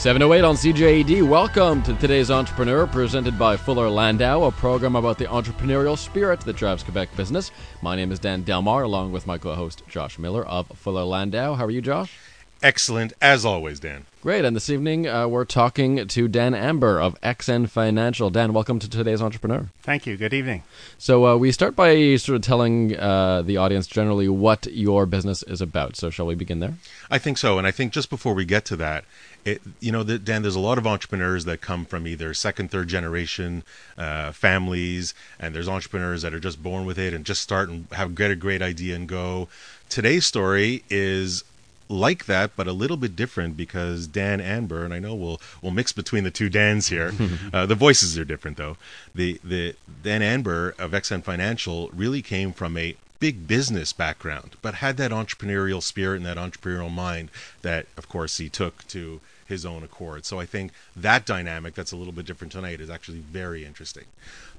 708 on CJAD. Welcome to today's Entrepreneur, presented by Fuller Landau, a program about the entrepreneurial spirit that drives Quebec business. My name is Dan Delmar, along with my co host Josh Miller of Fuller Landau. How are you, Josh? Excellent, as always, Dan. Great. And this evening, uh, we're talking to Dan Anber of XN Financial. Dan, welcome to today's Entrepreneur. Thank you. Good evening. So, uh, we start by sort of telling uh, the audience generally what your business is about. So, shall we begin there? I think so. And I think just before we get to that, it, you know, Dan, there's a lot of entrepreneurs that come from either second, third generation uh, families, and there's entrepreneurs that are just born with it and just start and have get a great idea and go. Today's story is like that, but a little bit different because Dan Anber, and I know we'll we'll mix between the two Dans here. uh, the voices are different though. The the Dan Anber of XN Financial really came from a big business background, but had that entrepreneurial spirit and that entrepreneurial mind that, of course, he took to his own accord. So I think that dynamic that's a little bit different tonight is actually very interesting.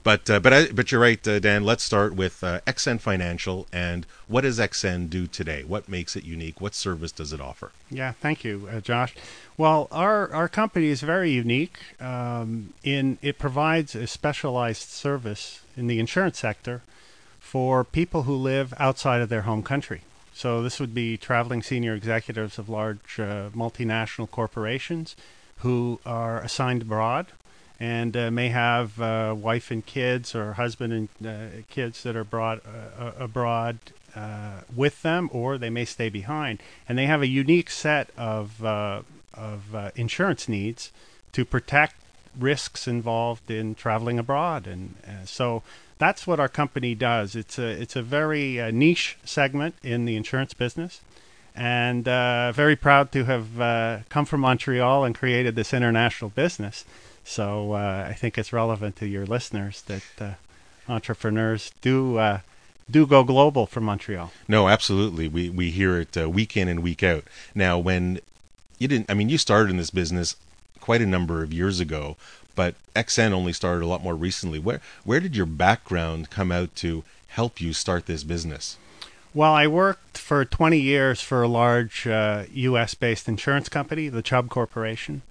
But uh, but I, but you're right, uh, Dan. Let's start with uh, XN Financial and what does XN do today? What makes it unique? What service does it offer? Yeah, thank you, uh, Josh. Well, our our company is very unique um, in it provides a specialized service in the insurance sector for people who live outside of their home country. So this would be traveling senior executives of large uh, multinational corporations who are assigned abroad and uh, may have uh, wife and kids or husband and uh, kids that are brought uh, abroad uh, with them, or they may stay behind. And they have a unique set of of insurance needs to protect risks involved in traveling abroad, and so that's what our company does. It's a it's a very uh, niche segment in the insurance business, and uh, very proud to have uh, come from Montreal and created this international business. So uh, I think it's relevant to your listeners that uh, entrepreneurs do uh, do go global from Montreal. No, absolutely. We we hear it week in and week out. Now, when you didn't, I mean, you started in this business quite a number of years ago but XN only started a lot more recently. Where where did your background come out to help you start this business? Well, I worked for 20 years for a large uh, U.S. based insurance company, the Chubb Corporation,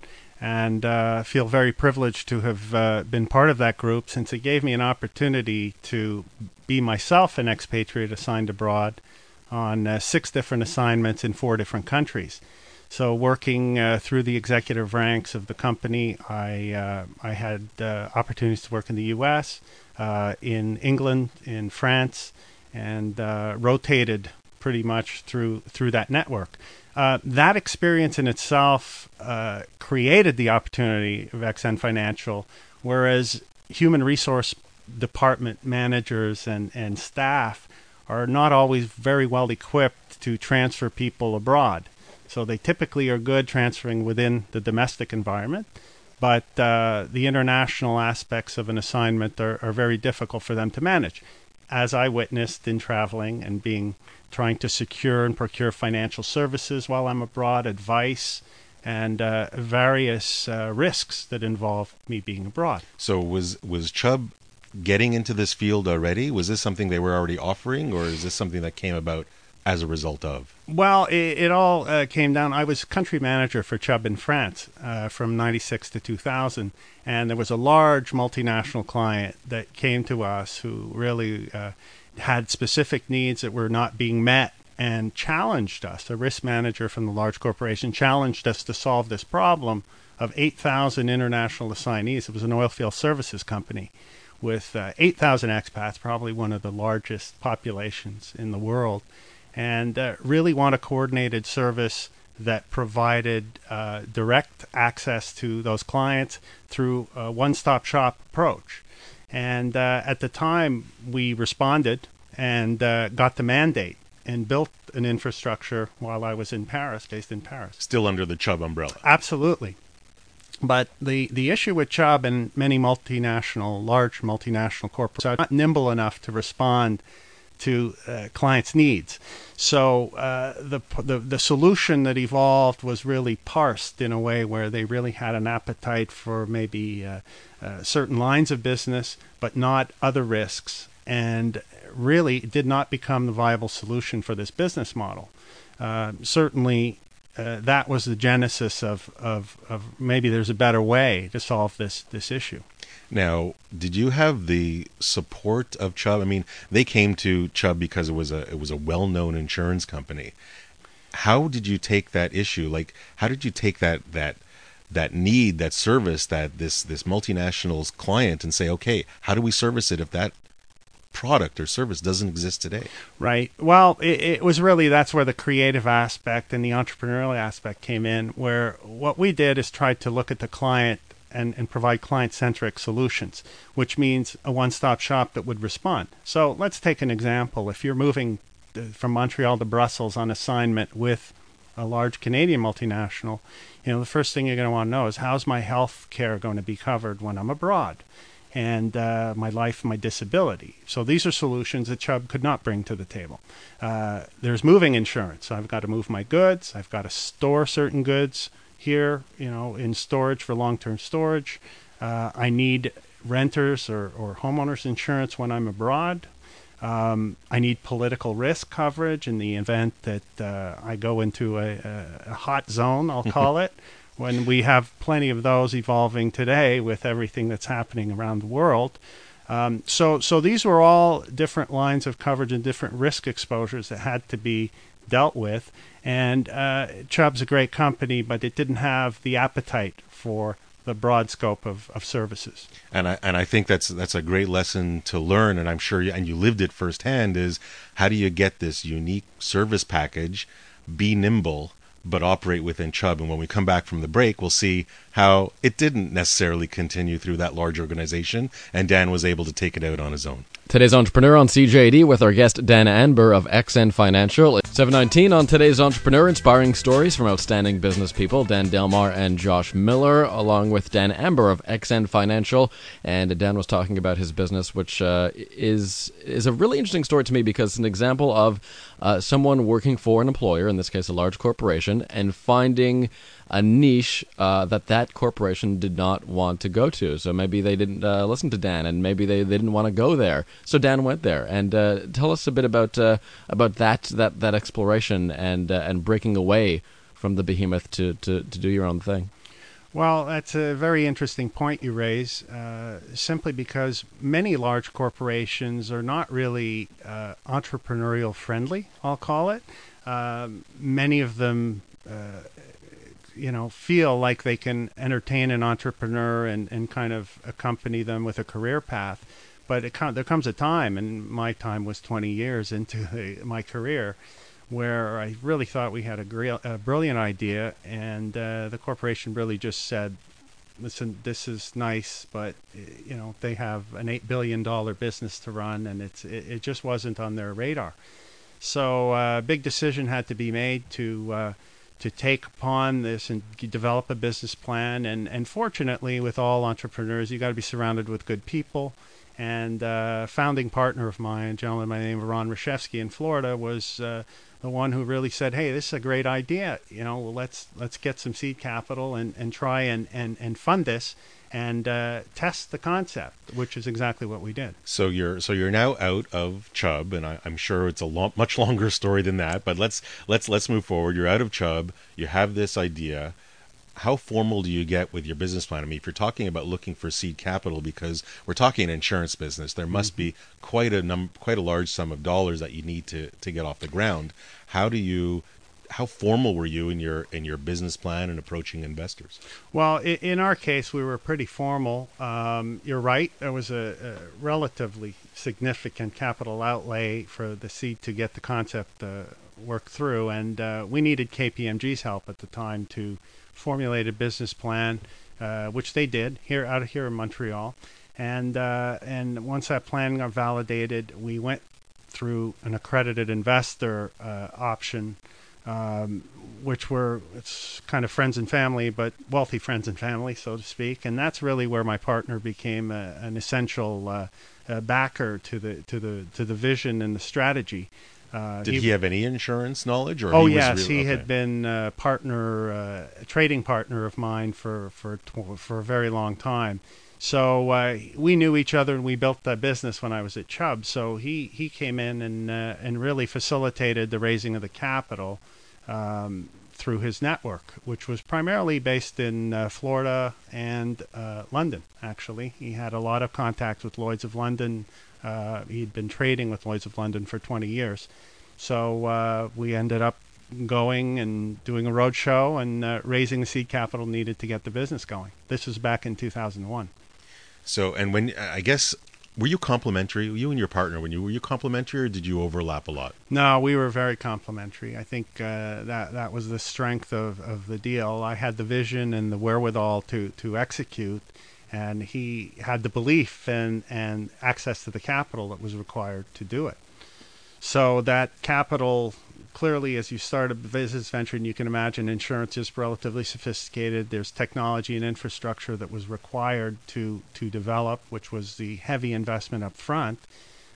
and uh, feel very privileged to have uh, been part of that group since it gave me an opportunity to be myself an expatriate assigned abroad on uh, six different assignments in four different countries. So, working uh, through the executive ranks of the company, I uh, I had uh, opportunities to work in the U.S., uh, in England, in France, and uh, rotated pretty much through through that network. Uh, that experience in itself created the opportunity of XN Financial, whereas human resource department managers and, and staff are not always very well equipped to transfer people abroad. So they typically are good transferring within the domestic environment, but uh, the international aspects of an assignment are, are very difficult for them to manage. As I witnessed in traveling and being trying to secure and procure financial services while I'm abroad, advice, and uh, various uh, risks that involve me being abroad. So was was Chubb getting into this field already? Was this something they were already offering, or is this something that came about as a result of? Well, it, it all uh, came down. I was country manager for Chubb in France uh, from 96 to 2000. And there was a large multinational client that came to us who really uh, had specific needs that were not being met and challenged us. A risk manager from the large corporation challenged us to solve this problem of 8,000 international assignees. It was an oilfield services company with uh, 8,000 expats, probably one of the largest populations in the world and uh, really want a coordinated service that provided uh, direct access to those clients through a one stop shop approach. And uh, at the time, we responded and uh, got the mandate and built an infrastructure while I was in Paris, based in Paris. Still under the Chubb umbrella. Absolutely. But the, the issue with Chubb and many multinational, large multinational corporations are not nimble enough to respond to uh, clients' needs. So uh, the, the the solution that evolved was really parsed in a way where they really had an appetite for maybe uh, uh certain lines of business, but not other risks, and really did not become the viable solution for this business model. Uh, certainly, uh, that was the genesis of, of, of maybe there's a better way to solve this this issue. Now, did you have the support of Chubb? I mean, they came to Chubb because it was a it was a well known insurance company. How did you take that issue? Like, how did you take that that that need, that service, that this this multinational's client, and say, okay, how do we service it if that product or service doesn't exist today? Right. Well, it, it was really that's where the creative aspect and the entrepreneurial aspect came in. Where what we did is try to look at the client and, and provide client centric solutions, which means a one stop shop that would respond. So let's take an example. If you're moving uh, from Montreal to Brussels on assignment with a large Canadian multinational, you know, the first thing you're going to want to know is how's my health care going to be covered when I'm abroad? And uh, my life, my disability. So these are solutions that Chubb could not bring to the table. Uh, there's moving insurance. I've got to move my goods. I've got to store certain goods here, you know, in storage for long-term storage. Uh, I need renters or, or homeowners insurance when I'm abroad. Um, I need political risk coverage in the event that uh, I go into a, a, a, hot zone, I'll call it, when we have plenty of those evolving today with everything that's happening around the world. Um, so, so these were all different lines of coverage and different risk exposures that had to be dealt with. And uh, Chubb's a great company, but it didn't have the appetite for the broad scope of, of services. And I and I think that's that's a great lesson to learn, and I'm sure you, and you lived it firsthand. Is how do you get this unique service package, be nimble, but operate within Chubb. And when we come back from the break, we'll see how it didn't necessarily continue through that large organization, and Dan was able to take it out on his own. Today's Entrepreneur on CJAD with our guest Dan Anber of XN Financial. 719 on today's Entrepreneur, inspiring stories from outstanding business people, Dan Delmar and Josh Miller, along with Dan Anber of XN Financial. And Dan was talking about his business, which uh, is is a really interesting story to me because it's an example of uh, someone working for an employer, in this case a large corporation, and finding a niche uh, that that corporation did not want to go to. So maybe they didn't uh, listen to Dan, and maybe they, they didn't want to go there. So Dan went there. And uh, tell us a bit about uh, about that that that exploration and uh, and breaking away from the behemoth to, to, to do your own thing. Well, that's a very interesting point you raise, uh, simply because many large corporations are not really uh, entrepreneurial friendly, I'll call it. Um, many of them uh, you know feel like they can entertain an entrepreneur and, and kind of accompany them with a career path but there comes a time and my time was 20 years into my career where I really thought we had a, a brilliant idea and uh, the corporation really just said listen this is nice but you know they have an 8 billion dollar business to run and it's it, it just wasn't on their radar so a uh, big decision had to be made to uh, to take upon this and develop a business plan. And, and fortunately, with all entrepreneurs, you got to be surrounded with good people. And uh, founding partner of mine, a gentleman by the name of Ron Rashevsky in Florida, was uh, the one who really said, "Hey, this is a great idea. You know, let's let's get some seed capital and, and try and, and, and fund this." and uh, test the concept, which is exactly what we did. So you're so you're now out of Chubb, and I, am sure it's a much longer story than that. But let's let's let's move forward. You're out of Chubb. You have this idea. How formal do you get with your business plan? I mean, if you're talking about looking for seed capital, because we're talking an insurance business, there must mm-hmm. be quite a num quite a large sum of dollars that you need to to get off the ground. How do you how formal were you in your in your business plan and approaching investors? Well, in, in our case, we were pretty formal. Um, you're right; there was a, a, relatively significant capital outlay for the seed to get the concept uh, work through, and uh, we needed KPMG's help at the time to formulate a business plan, uh, which they did here out of here in Montreal. And uh, and once that plan got validated, we went through an accredited investor uh, option um, which were it's kind of friends and family, but wealthy friends and family, so to speak. And that's really where my partner became a, an essential uh, uh, backer to the to the to the vision and the strategy. Uh, Did he, he, have any insurance knowledge? Or oh he yes, he okay. had been a partner, uh, a trading partner of mine for for for a very long time. So uh, we knew each other, and we built that business when I was at Chubb. So he he came in and uh, and really facilitated the raising of the capital um, through his network, which was primarily based in uh, Florida and uh, London. Actually, he had a lot of contacts with Lloyd's of London. Uh, he'd been trading with Lloyd's of London for 20 years, so uh, we ended up going and doing a road show and uh, raising the seed capital needed to get the business going. This was back in 2001. So, and when I guess were you complementary? You and your partner, when you were you complimentary, or did you overlap a lot? No, we were very complimentary. I think uh, that that was the strength of, of the deal. I had the vision and the wherewithal to to execute, and he had the belief and and access to the capital that was required to do it. So that capital clearly, as you start a business venture, and you can imagine insurance is relatively sophisticated. There's technology and infrastructure that was required to to develop, which was the heavy investment up front.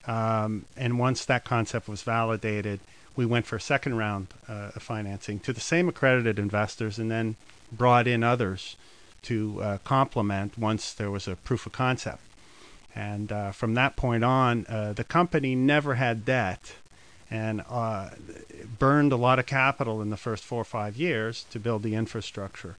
Um, and once that concept was validated, we went for a second round uh, of financing to the same accredited investors, and then brought in others to uh, complement once there was a proof of concept. And uh, from that point on, uh, the company never had debt and uh, burned a lot of capital in the first four or five years to build the infrastructure.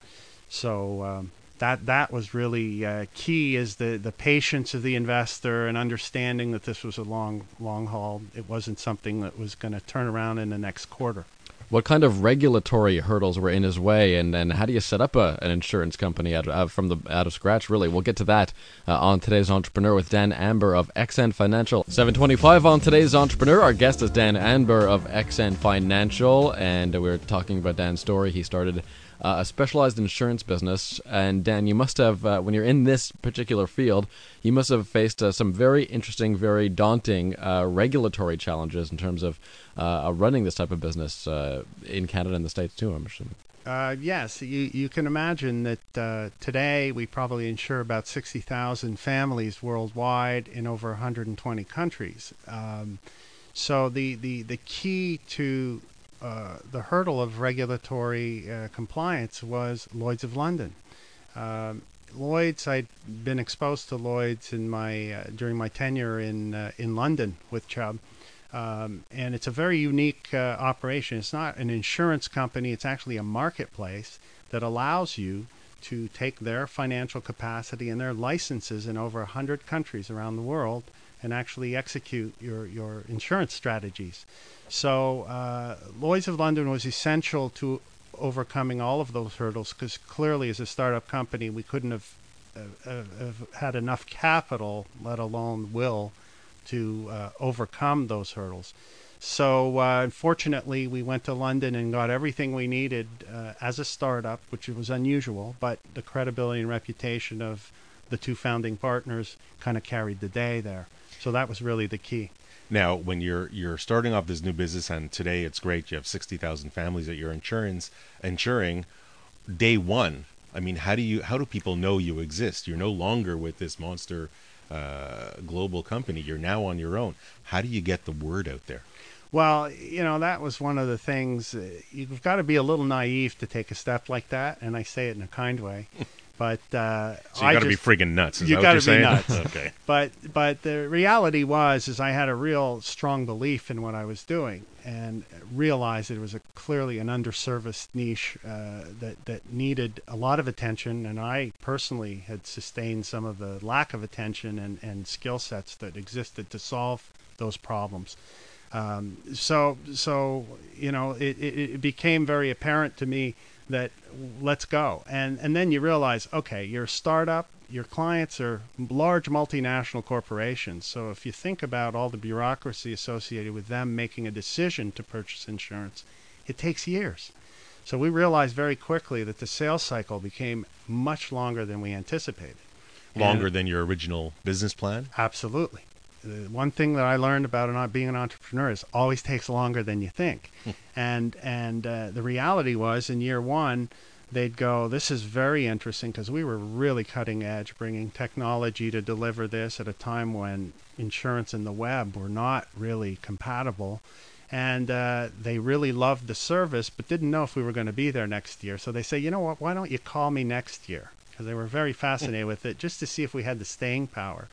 So um, that that was really uh, key is the the patience of the investor and understanding that this was a long long haul. It wasn't something that was going to turn around in the next quarter. What kind of regulatory hurdles were in his way, and, and how do you set up a, an insurance company out, out from the out of scratch? Really, we'll get to that uh, on today's Entrepreneur with Dan Anber of XN Financial. 725 on today's Entrepreneur. Our guest is Dan Anber of XN Financial, and we're talking about Dan's story. He started uh, a specialized insurance business. And Dan, you must have, uh, when you're in this particular field, you must have faced uh, some very interesting, very daunting uh, regulatory challenges in terms of uh, running this type of business uh, in Canada and the States too, I'm assuming. Uh, yes, you, you can imagine that uh, today we probably insure about 60,000 families worldwide in over 120 countries. Um, so the, the, the key to uh, the hurdle of regulatory uh, compliance was Lloyd's of London. Um, Lloyd's, I'd been exposed to Lloyd's in my uh, during my tenure in uh, in London with Chubb, um, and it's a very unique uh, operation. It's not an insurance company; it's actually a marketplace that allows you to take their financial capacity and their licenses in over 100 countries around the world and actually execute your, your insurance strategies. So uh, Lloyd's of London was essential to overcoming all of those hurdles because clearly, as a startup company, we couldn't have, uh, have had enough capital, let alone will, to uh, overcome those hurdles. So, uh, unfortunately, we went to London and got everything we needed uh, as a startup, which was unusual, but the credibility and reputation of the two founding partners kind of carried the day there. So that was really the key. Now, when you're you're starting off this new business, and today it's great, you have sixty thousand families that you're insurance insuring. Day one, I mean, how do you how do people know you exist? You're no longer with this monster uh, global company. You're now on your own. How do you get the word out there? Well, you know, that was one of the things. Uh, you've got to be a little naive to take a step like that, and I say it in a kind way. But uh, so you got to be friggin' nuts. Is you got to be nuts. okay. But but the reality was is I had a real strong belief in what I was doing and realized it was a clearly an underserviced niche uh, that that needed a lot of attention. And I personally had sustained some of the lack of attention and and skill sets that existed to solve those problems. Um, so so you know it, it, it became very apparent to me that let's go. And and then you realize, okay, you're a startup, your clients are large multinational corporations. So if you think about all the bureaucracy associated with them making a decision to purchase insurance, it takes years. So we realized very quickly that the sales cycle became much longer than we anticipated. Longer and than your original business plan? Absolutely one thing that I learned about not being an entrepreneur is always takes longer than you think. Hmm. and and uh, the reality was in year one, they'd go, "This is very interesting," because we were really cutting edge, bringing technology to deliver this at a time when insurance and the web were not really compatible. And uh, they really loved the service, but didn't know if we were going to be there next year. So they say, "You know what? Why don't you call me next year?" Because they were very fascinated with it, just to see if we had the staying power.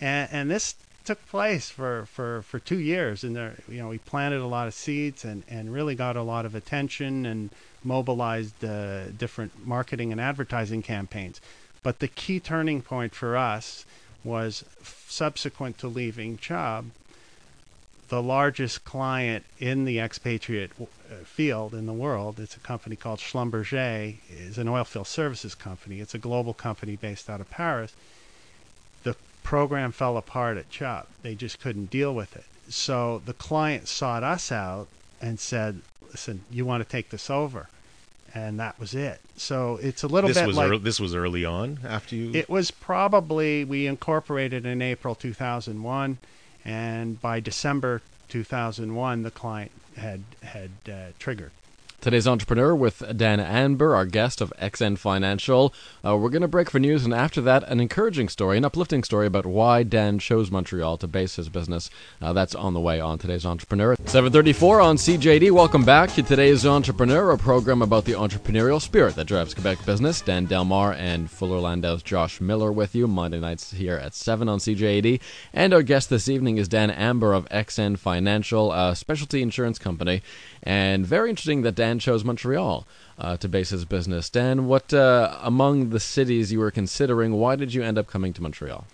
And, and this took place for, for, for two years, and there, you know, we planted a lot of seeds and, and really got a lot of attention and mobilized uh, different marketing and advertising campaigns. But the key turning point for us was subsequent to leaving Chubb, the largest client in the expatriate uh, field in the world. It's a company called Schlumberger. is an oil field services company. It's a global company based out of Paris. Program fell apart at Chubb. They just couldn't deal with it. So the client sought us out and said, "Listen, you want to take this over?" And that was it. So it's a little this bit was like ear- this was early on after you. it was probably we incorporated in April 2001, and by December 2001, the client had had uh, triggered. Today's entrepreneur with Dan Anber, our guest of XN Financial. Uh, we're going to break for news, and after that, an encouraging story, an uplifting story about why Dan chose Montreal to base his business. Uh, that's on the way on today's entrepreneur. 734 on CJAD. Welcome back to today's entrepreneur, a program about the entrepreneurial spirit that drives Quebec business. Dan Delmar and Fuller Landau's Josh Miller with you Monday nights here at 7 on CJAD. And our guest this evening is Dan Anber of XN Financial, a specialty insurance company. And very interesting that Dan chose Montreal uh, to base his business. Dan, what uh, among the cities you were considering, why did you end up coming to Montreal?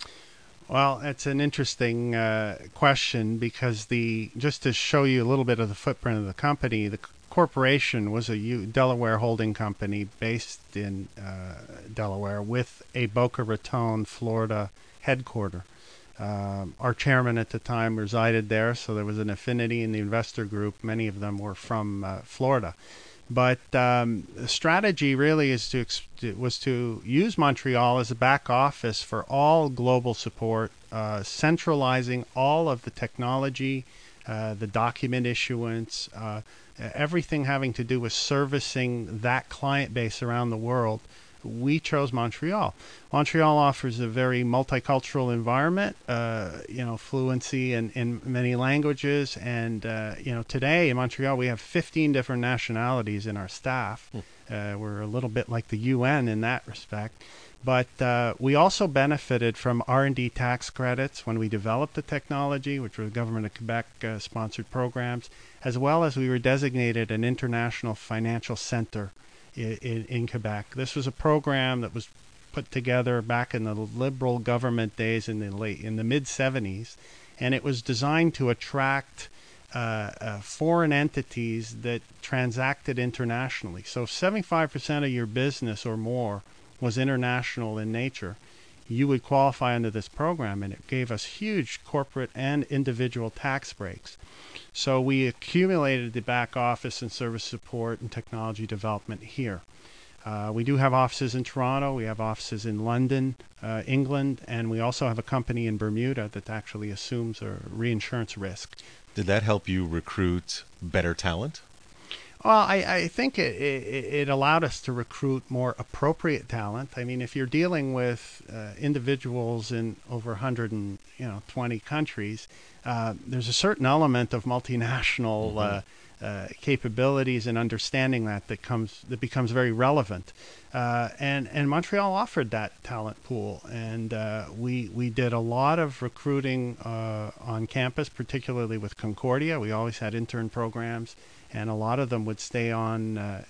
Well, it's an interesting uh, question because the just to show you a little bit of the footprint of the company, the corporation was a U- Delaware holding company based in uh, Delaware with a Boca Raton, Florida headquarter. Um, our chairman at the time resided there, so there was an affinity in the investor group. Many of them were from uh, Florida. But um, the strategy really is to was to use Montreal as a back office for all global support, uh, centralizing all of the technology, uh, the document issuance, uh, everything having to do with servicing that client base around the world we chose Montreal. Montreal offers a very multicultural environment, uh, you know, fluency in, in many languages. And, uh, you know, today in Montreal, we have 15 different nationalities in our staff. Uh, we're a little bit like the UN in that respect. But uh, we also benefited from R&D tax credits when we developed the technology, which were the government of Quebec uh, sponsored programs, as well as we were designated an international financial center in, in Quebec. This was a program that was put together back in the liberal government days in the late in the mid 70s, and it was designed to attract uh, uh, foreign entities that transacted internationally. So, 75% of your business or more was international in nature. You would qualify under this program, and it gave us huge corporate and individual tax breaks. So we accumulated the back office and service support and technology development here. Uh, we do have offices in Toronto, we have offices in London, uh, England, and we also have a company in Bermuda that actually assumes a reinsurance risk. Did that help you recruit better talent? Well, I, I think it, it, it, allowed us to recruit more appropriate talent. I mean, if you're dealing with uh, individuals in over 120 you know, countries, uh, there's a certain element of multinational mm-hmm. Uh, capabilities and understanding that that comes that becomes very relevant. Uh, and and Montreal offered that talent pool, and uh, we we did a lot of recruiting uh, on campus, particularly with Concordia. We always had intern programs, and a lot of them would stay on. Uh,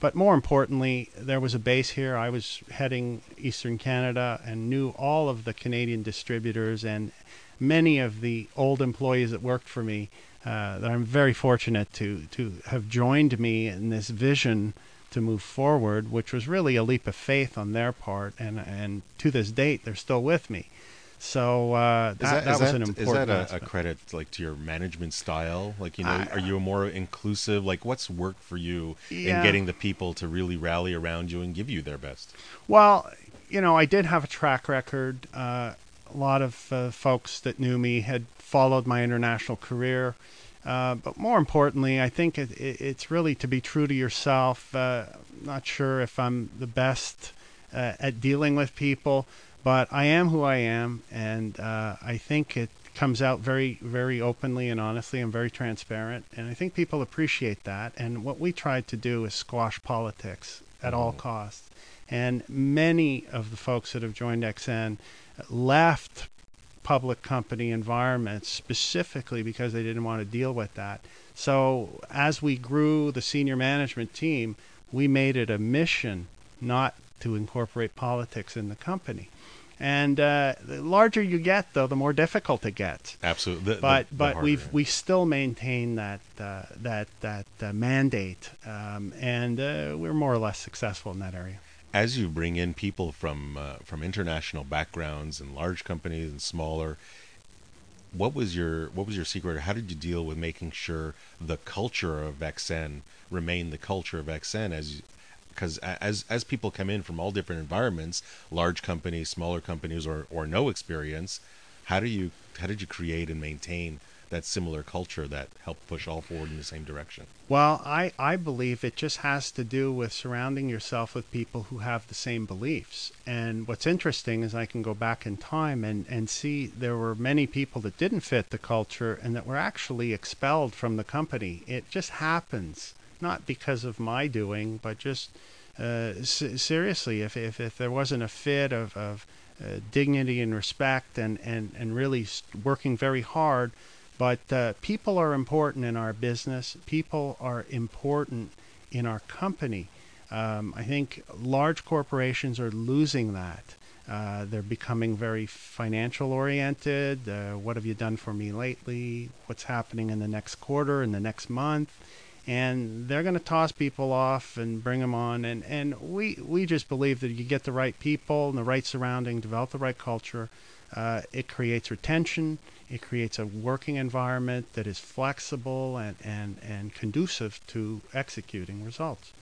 but more importantly, there was a base here. I was heading Eastern Canada and knew all of the Canadian distributors and many of the old employees that worked for me uh, that I'm very fortunate to to have joined me in this vision to move forward, which was really a leap of faith on their part, and and to this date they're still with me. So uh, that, that, that was an important. Is that a, a, credit like to your management style? Like you know, I, are you more inclusive? Like what's worked for you yeah. in getting the people to really rally around you and give you their best? Well, you know, I did have a track record. Uh, a lot of uh, folks that knew me had followed my international career. Uh, but more importantly, I think it, it, it's really to be true to yourself. Uh, not sure if I'm the best uh, at dealing with people, but I am who I am, and uh, I think it comes out very, very openly and honestly. I'm very transparent, and I think people appreciate that. And what we tried to do is squash politics at all mm-hmm. costs. And many of the folks that have joined XN left public company environments specifically because they didn't want to deal with that. So as we grew the senior management team, we made it a mission not to incorporate politics in the company. And uh, the larger you get, though, the more difficult it gets. Absolutely. The, but the, the but we've we still maintain that uh, that that uh, mandate, um, and uh, we're more or less successful in that area. As you bring in people from uh, from international backgrounds and large companies and smaller what was your what was your secret? How did you deal with making sure the culture of XN remained the culture of XN as because as as people come in from all different environments large companies smaller companies or or no experience how do you how did you create and maintain that similar culture that helped push all forward in the same direction Well, I, I believe it just has to do with surrounding yourself with people who have the same beliefs. And what's interesting is I can go back in time and, and see there were many people that didn't fit the culture and that were actually expelled from the company. It just happens, not because of my doing, but just uh, s- seriously, if, if, if there wasn't a fit of, of uh, dignity and respect and, and, and really working very hard, but uh, people are important in our business. People are important in our company. Um, I think large corporations are losing that. Uh, they're becoming very financial oriented. Uh, what have you done for me lately? What's happening in the next quarter, in the next month? And they're going to toss people off and bring them on. And, and we, we just believe that you get the right people and the right surrounding, develop the right culture. Uh, it creates retention. It creates a working environment that is flexible and, and, and conducive to executing results.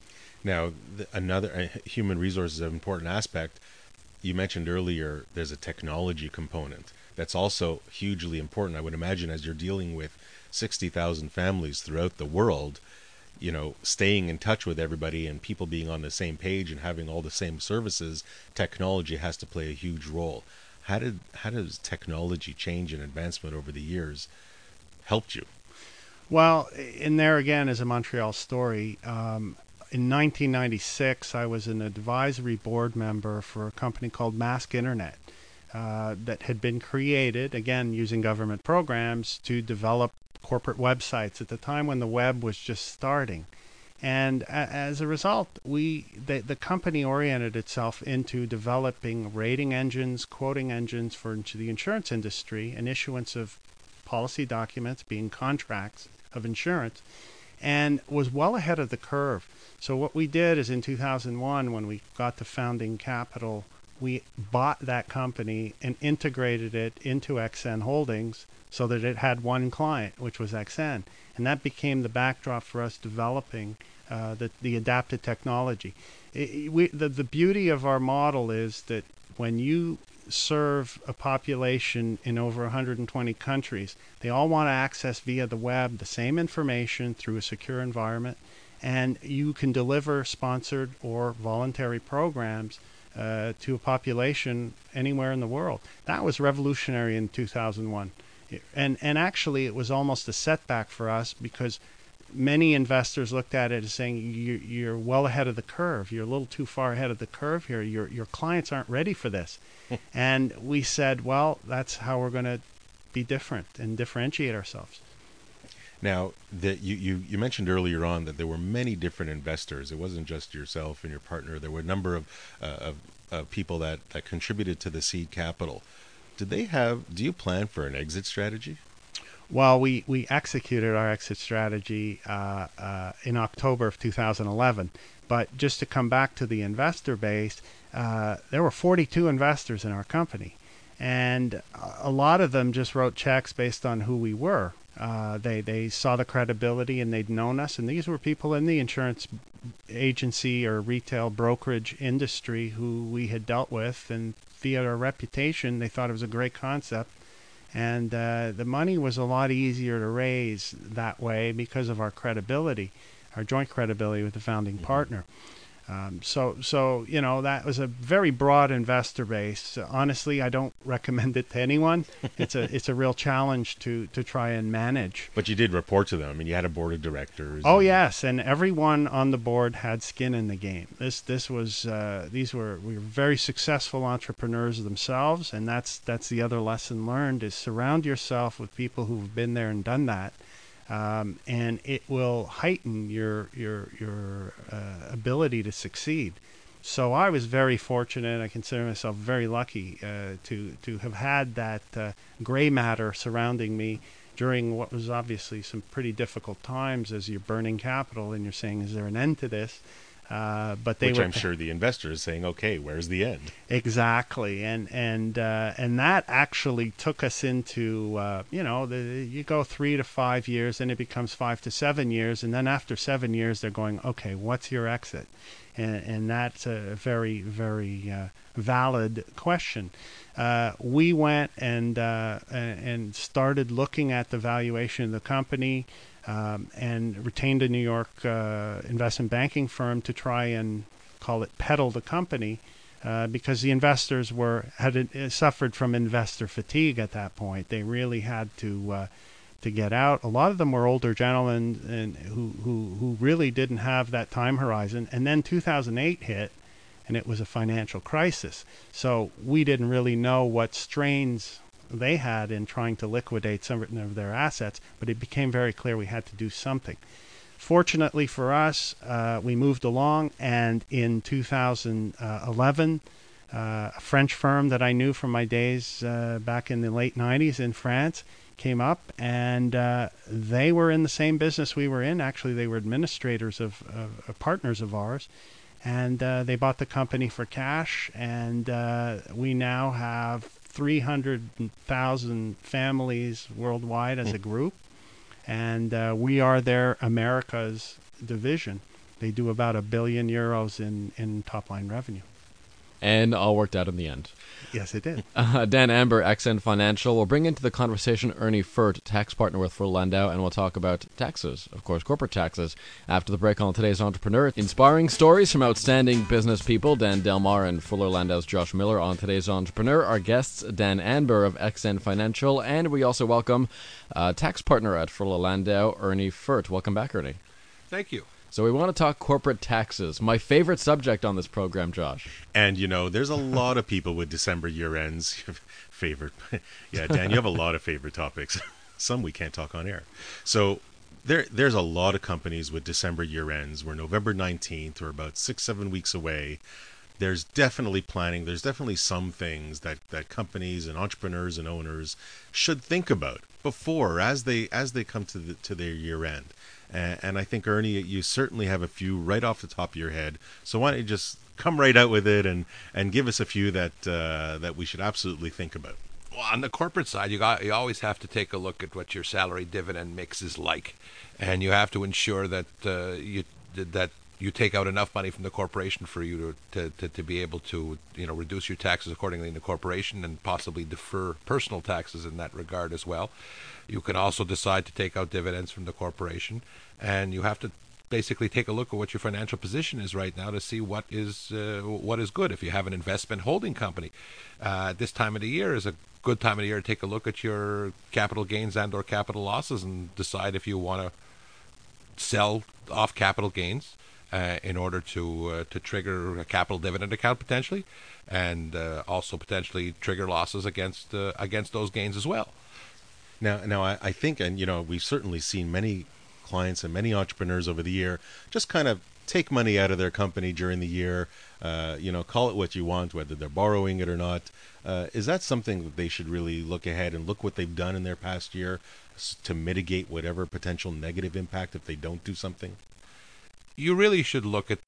Now, the, another uh, human resources an important aspect. You mentioned earlier there's a technology component that's also hugely important. I would imagine as you're dealing with 60,000 families throughout the world, you know, staying in touch with everybody and people being on the same page and having all the same services, technology has to play a huge role. How did how does technology change and advancement over the years helped you? Well, in there again is a Montreal story. Um, in 1996, I was an advisory board member for a company called Mask Internet uh, that had been created, again, using government programs to develop corporate websites at the time when the web was just starting. And as a result, we the, the company oriented itself into developing rating engines, quoting engines for the insurance industry, and issuance of policy documents, being contracts of insurance, and was well ahead of the curve. So what we did is in 2001, when we got to founding capital, we bought that company and integrated it into XN Holdings so that it had one client, which was XN, and that became the backdrop for us developing uh, the the adapted technology. I- we, the the beauty of our model is that when you serve a population in over 120 countries, they all want to access via the web the same information through a secure environment, and you can deliver sponsored or voluntary programs uh, to a population anywhere in the world. That was revolutionary in 2001. It- And, and actually, it was almost a setback for us because many investors looked at it as saying you, you're well ahead of the curve. You're a little too far ahead of the curve here. Your your clients aren't ready for this. and we said, well, that's how we're going to be different and differentiate ourselves. Now, that you, you, you mentioned earlier on that there were many different investors. It wasn't just yourself and your partner. There were a number of, uh, of, of people that, that contributed to the seed capital. Did they have? Do you plan for an exit strategy? Well, we, we executed our exit strategy uh, uh, in October of 2011. But just to come back to the investor base, uh, there were 42 investors in our company. And a lot of them just wrote checks based on who we were. Uh, they, they saw the credibility and they'd known us. And these were people in the insurance agency or retail brokerage industry who we had dealt with. And via our reputation, they thought it was a great concept and uh, the money was a lot easier to raise that way because of our credibility, our joint credibility with the founding partner. Um, so, so you know that was a very broad investor base. honestly, I don't recommend it to anyone. It's a it's a real challenge to to try and manage. But you did report to them. I mean, you had a board of directors. Oh and- yes, and everyone on the board had skin in the game. This this was uh, these were we were very successful entrepreneurs themselves, and that's that's the other lesson learned is surround yourself with people who've been there and done that. Um, and it will heighten your your your uh, ability to succeed. So I was very fortunate. I consider myself very lucky uh, to to have had that uh, gray matter surrounding me during what was obviously some pretty difficult times as you're burning capital and you're saying, "Is there an end to this?" Uh, but they Which were, I'm sure the investor is saying, okay, where's the end? Exactly, and and uh, and that actually took us into uh, you know the, you go three to five years, and it becomes five to seven years, and then after seven years, they're going, okay, what's your exit? And, and that's a very very uh, valid question. Uh, we went and uh, and started looking at the valuation of the company um, and retained a New York uh, investment banking firm to try and call it peddle the company. Uh, because the investors were had uh, suffered from investor fatigue at that point. They really had to uh, to get out. A lot of them were older gentlemen and who, who who really didn't have that time horizon. And then 2008 hit, and it was a financial crisis. So we didn't really know what strains they had in trying to liquidate some of their assets, but it became very clear we had to do something. Fortunately for us, uh, we moved along, and in 2011, uh, a French firm that I knew from my days uh, back in the late 90s in France came up, and uh, they were in the same business we were in. Actually, they were administrators of, of partners of ours and uh, they bought the company for cash and uh, we now have 300,000 families worldwide as a hmm. group, and uh, we are their America's division. They do about a billion euros in, in top line revenue. And all worked out in the end. Yes, it did. Uh, Dan Anber, XN Financial, We'll bring into the conversation Ernie Furt, tax partner with Fuller Landau, and we'll talk about taxes, of course, corporate taxes, after the break on today's Entrepreneur. Inspiring stories from outstanding business people, Dan Delmar and Fuller Landau's Josh Miller on today's Entrepreneur. Our guests, Dan Anber of XN Financial, and we also welcome uh, tax partner at Fuller Landau, Ernie Furt. Welcome back, Ernie. Thank you. So we want to talk corporate taxes, my favorite subject on this program, Josh. And you know, there's a lot of people with December year ends. favorite, yeah, Dan, you have a lot of favorite topics. Some we can't talk on air. So there, there's a lot of companies with December year ends. We're November 19th. We're about six, seven weeks away. There's definitely planning. There's definitely some things that, that companies and entrepreneurs and owners should think about before as they as they come to the, to their year end. And, and I think Ernie, you certainly have a few right off the top of your head. So why don't you just come right out with it and and give us a few that uh, that we should absolutely think about. Well, on the corporate side, you got you always have to take a look at what your salary dividend mix is like, and you have to ensure that uh, you that you take out enough money from the corporation for you to, to, to, to, be able to you know reduce your taxes accordingly in the corporation and possibly defer personal taxes in that regard as well. You can also decide to take out dividends from the corporation, and you have to basically take a look at what your financial position is right now to see what is uh, what is good. If you have an investment holding company, uh, this time of the year is a good time of the year to take a look at your capital gains and or capital losses and decide if you want to sell off capital gains uh, in order to uh, to trigger a capital dividend account potentially, and uh, also potentially trigger losses against uh, against those gains as well. Now, now I, I think, and you know, we've certainly seen many clients and many entrepreneurs over the year just kind of take money out of their company during the year. Uh, you know, call it what you want, whether they're borrowing it or not. Uh, is that something that they should really look ahead and look what they've done in their past year to mitigate whatever potential negative impact if they don't do something? You really should look at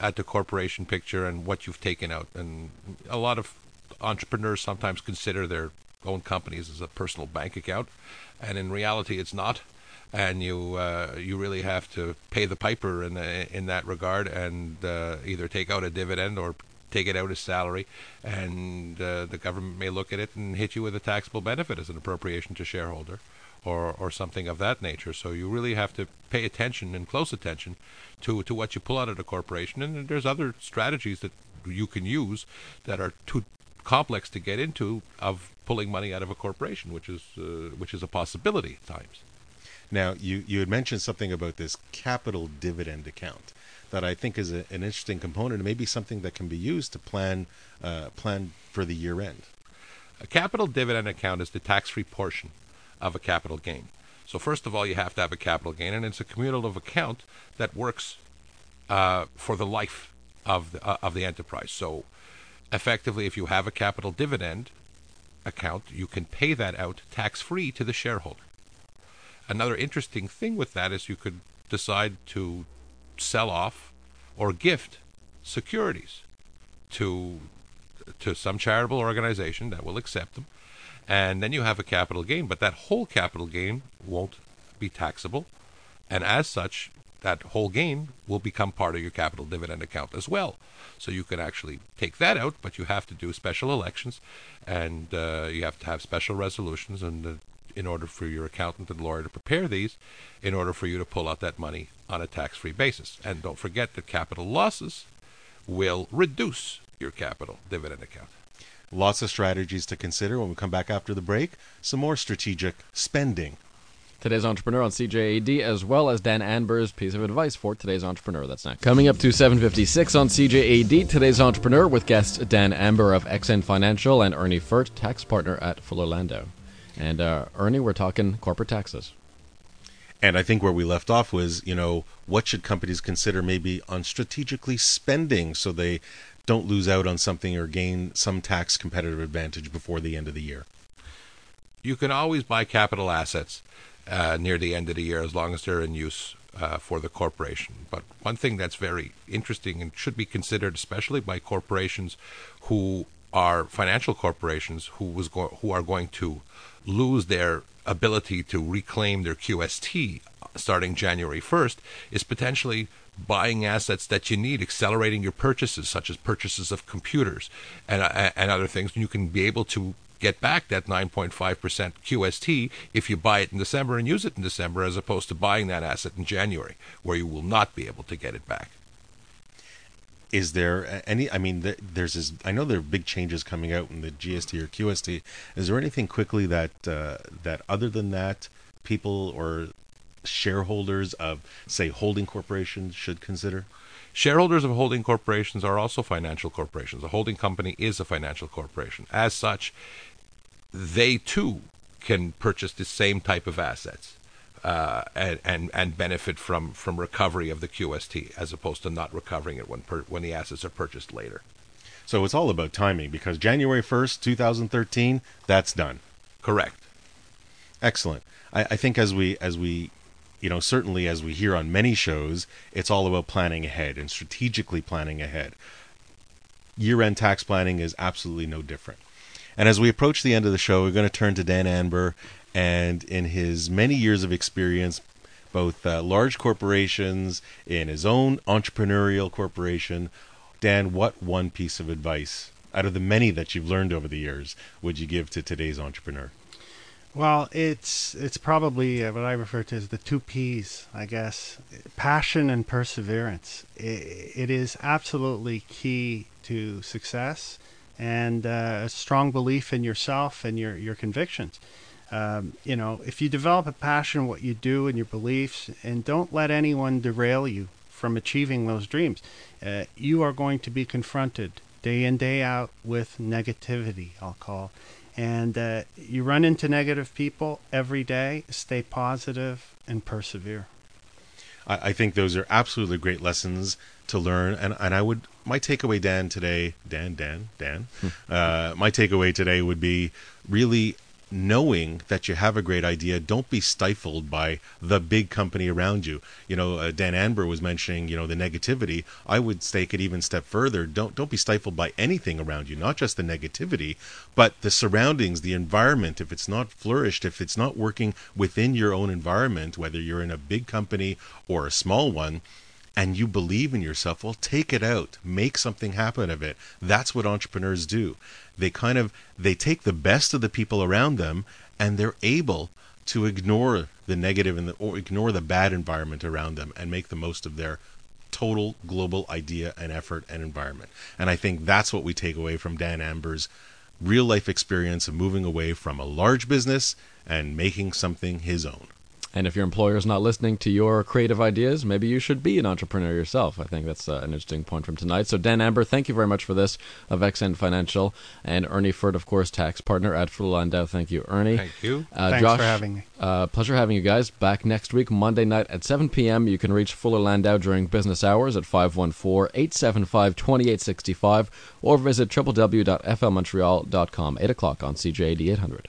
at the corporation picture and what you've taken out. And a lot of entrepreneurs sometimes consider their own companies as a personal bank account, and in reality, it's not. And you uh, you really have to pay the piper in the, in that regard, and uh, either take out a dividend or take it out as salary, and uh, the government may look at it and hit you with a taxable benefit as an appropriation to shareholder, or or something of that nature. So you really have to pay attention and close attention to to what you pull out of the corporation. And there's other strategies that you can use that are too complex to get into of pulling money out of a corporation, which is uh, which is a possibility at times. Now, you you had mentioned something about this capital dividend account that I think is a, an interesting component and maybe something that can be used to plan uh, plan for the year end. A capital dividend account is the tax-free portion of a capital gain. So first of all, you have to have a capital gain, and it's a cumulative account that works uh, for the life of the, uh, of the enterprise. So effectively, if you have a capital dividend account, you can pay that out tax free to the shareholder. Another interesting thing with that is you could decide to sell off or gift securities to to some charitable organization that will accept them. And then you have a capital gain but that whole capital gain won't be taxable. And as such that whole gain will become part of your capital dividend account as well. So you can actually take that out but you have to do special elections and uh, you have to have special resolutions and in order for your accountant and lawyer to prepare these in order for you to pull out that money on a tax-free basis and don't forget that capital losses will reduce your capital dividend account Lots of strategies to consider when we come back after the break. Some more strategic spending. Today's entrepreneur on CJAD, as well as Dan Anber's piece of advice for today's entrepreneur. That's next. Coming up to 7:56 on CJAD, today's entrepreneur with guest Dan Anber of XN Financial and Ernie Furt, tax partner at Fuller Landau. And uh, Ernie, we're talking corporate taxes. And I think where we left off was, you know, what should companies consider maybe on strategically spending so they don't lose out on something or gain some tax competitive advantage before the end of the year? You can always buy capital assets uh, near the end of the year as long as they're in use uh, for the corporation. But one thing that's very interesting and should be considered, especially by corporations who are financial corporations who was go- who are going to lose their ability to reclaim their QST starting January 1st, is potentially buying assets that you need, accelerating your purchases, such as purchases of computers and, uh, and other things. You can be able to get back that 9.5% QST if you buy it in December and use it in December, as opposed to buying that asset in January, where you will not be able to get it back. Is there any? I mean, there's this. I know there are big changes coming out in the GST or QST. Is there anything quickly that uh, that other than that, people or shareholders of, say, holding corporations should consider? Shareholders of holding corporations are also financial corporations. A holding company is a financial corporation. As such, they too can purchase the same type of assets uh, and, and and benefit from from recovery of the QST as opposed to not recovering it when per, when the assets are purchased later. So it's all about timing because January first, two thousand thirteen, that's done. Correct. Excellent. I, I think as we as we you know, certainly as we hear on many shows, it's all about planning ahead and strategically planning ahead. Year end tax planning is absolutely no different. And as we approach the end of the show, we're going to turn to Dan Anber. And in his many years of experience, both uh, large corporations, in his own entrepreneurial corporation, Dan, what one piece of advice out of the many that you've learned over the years would you give to today's entrepreneur? Well, it's it's probably uh, what I refer to as the two P's, I guess: passion and perseverance. it, it is absolutely key to success, and uh, a strong belief in yourself and your your convictions. Um, you know, if you develop a passion, what you do and your beliefs, and don't let anyone derail you from achieving those dreams, uh, you are going to be confronted day in day out with negativity. I'll call and uh, you run into negative people every day. Stay positive and persevere. I, I think those are absolutely great lessons to learn. And, and I would, my takeaway, Dan, today, Dan, Dan, Dan, hmm. uh, my takeaway today would be really knowing that you have a great idea don't be stifled by the big company around you. You know uh, dan anber was mentioning you know the negativity. I would take it even step further. Don't don't be stifled by anything around you not just the negativity but the surroundings the environment. If it's not flourished if it's not working within your own environment whether you're in a big company or a small one and you believe in yourself, well, take it out, make something happen of it. That's what entrepreneurs do they kind of they take the best of the people around them and they're able to ignore the negative and the, or ignore the bad environment around them and make the most of their total global idea and effort and environment. And I think that's what we take away from Dan Anber's real life experience of moving away from a large business and making something his own. And if your employer is not listening to your creative ideas, maybe you should be an entrepreneur yourself. I think that's uh, an interesting point from tonight. So, Dan Anber, thank you very much for this of XN Financial. And Ernie Furt, of course, tax partner at Fuller Landau. Thank you, Ernie. Thank you. Uh, Thanks Josh, for having me. Uh, pleasure having you guys. Back next week, Monday night at 7 p.m. You can reach Fuller Landau during business hours at 514 875 2865 or visit www.flmontreal.com. 8 o'clock on CJAD 800.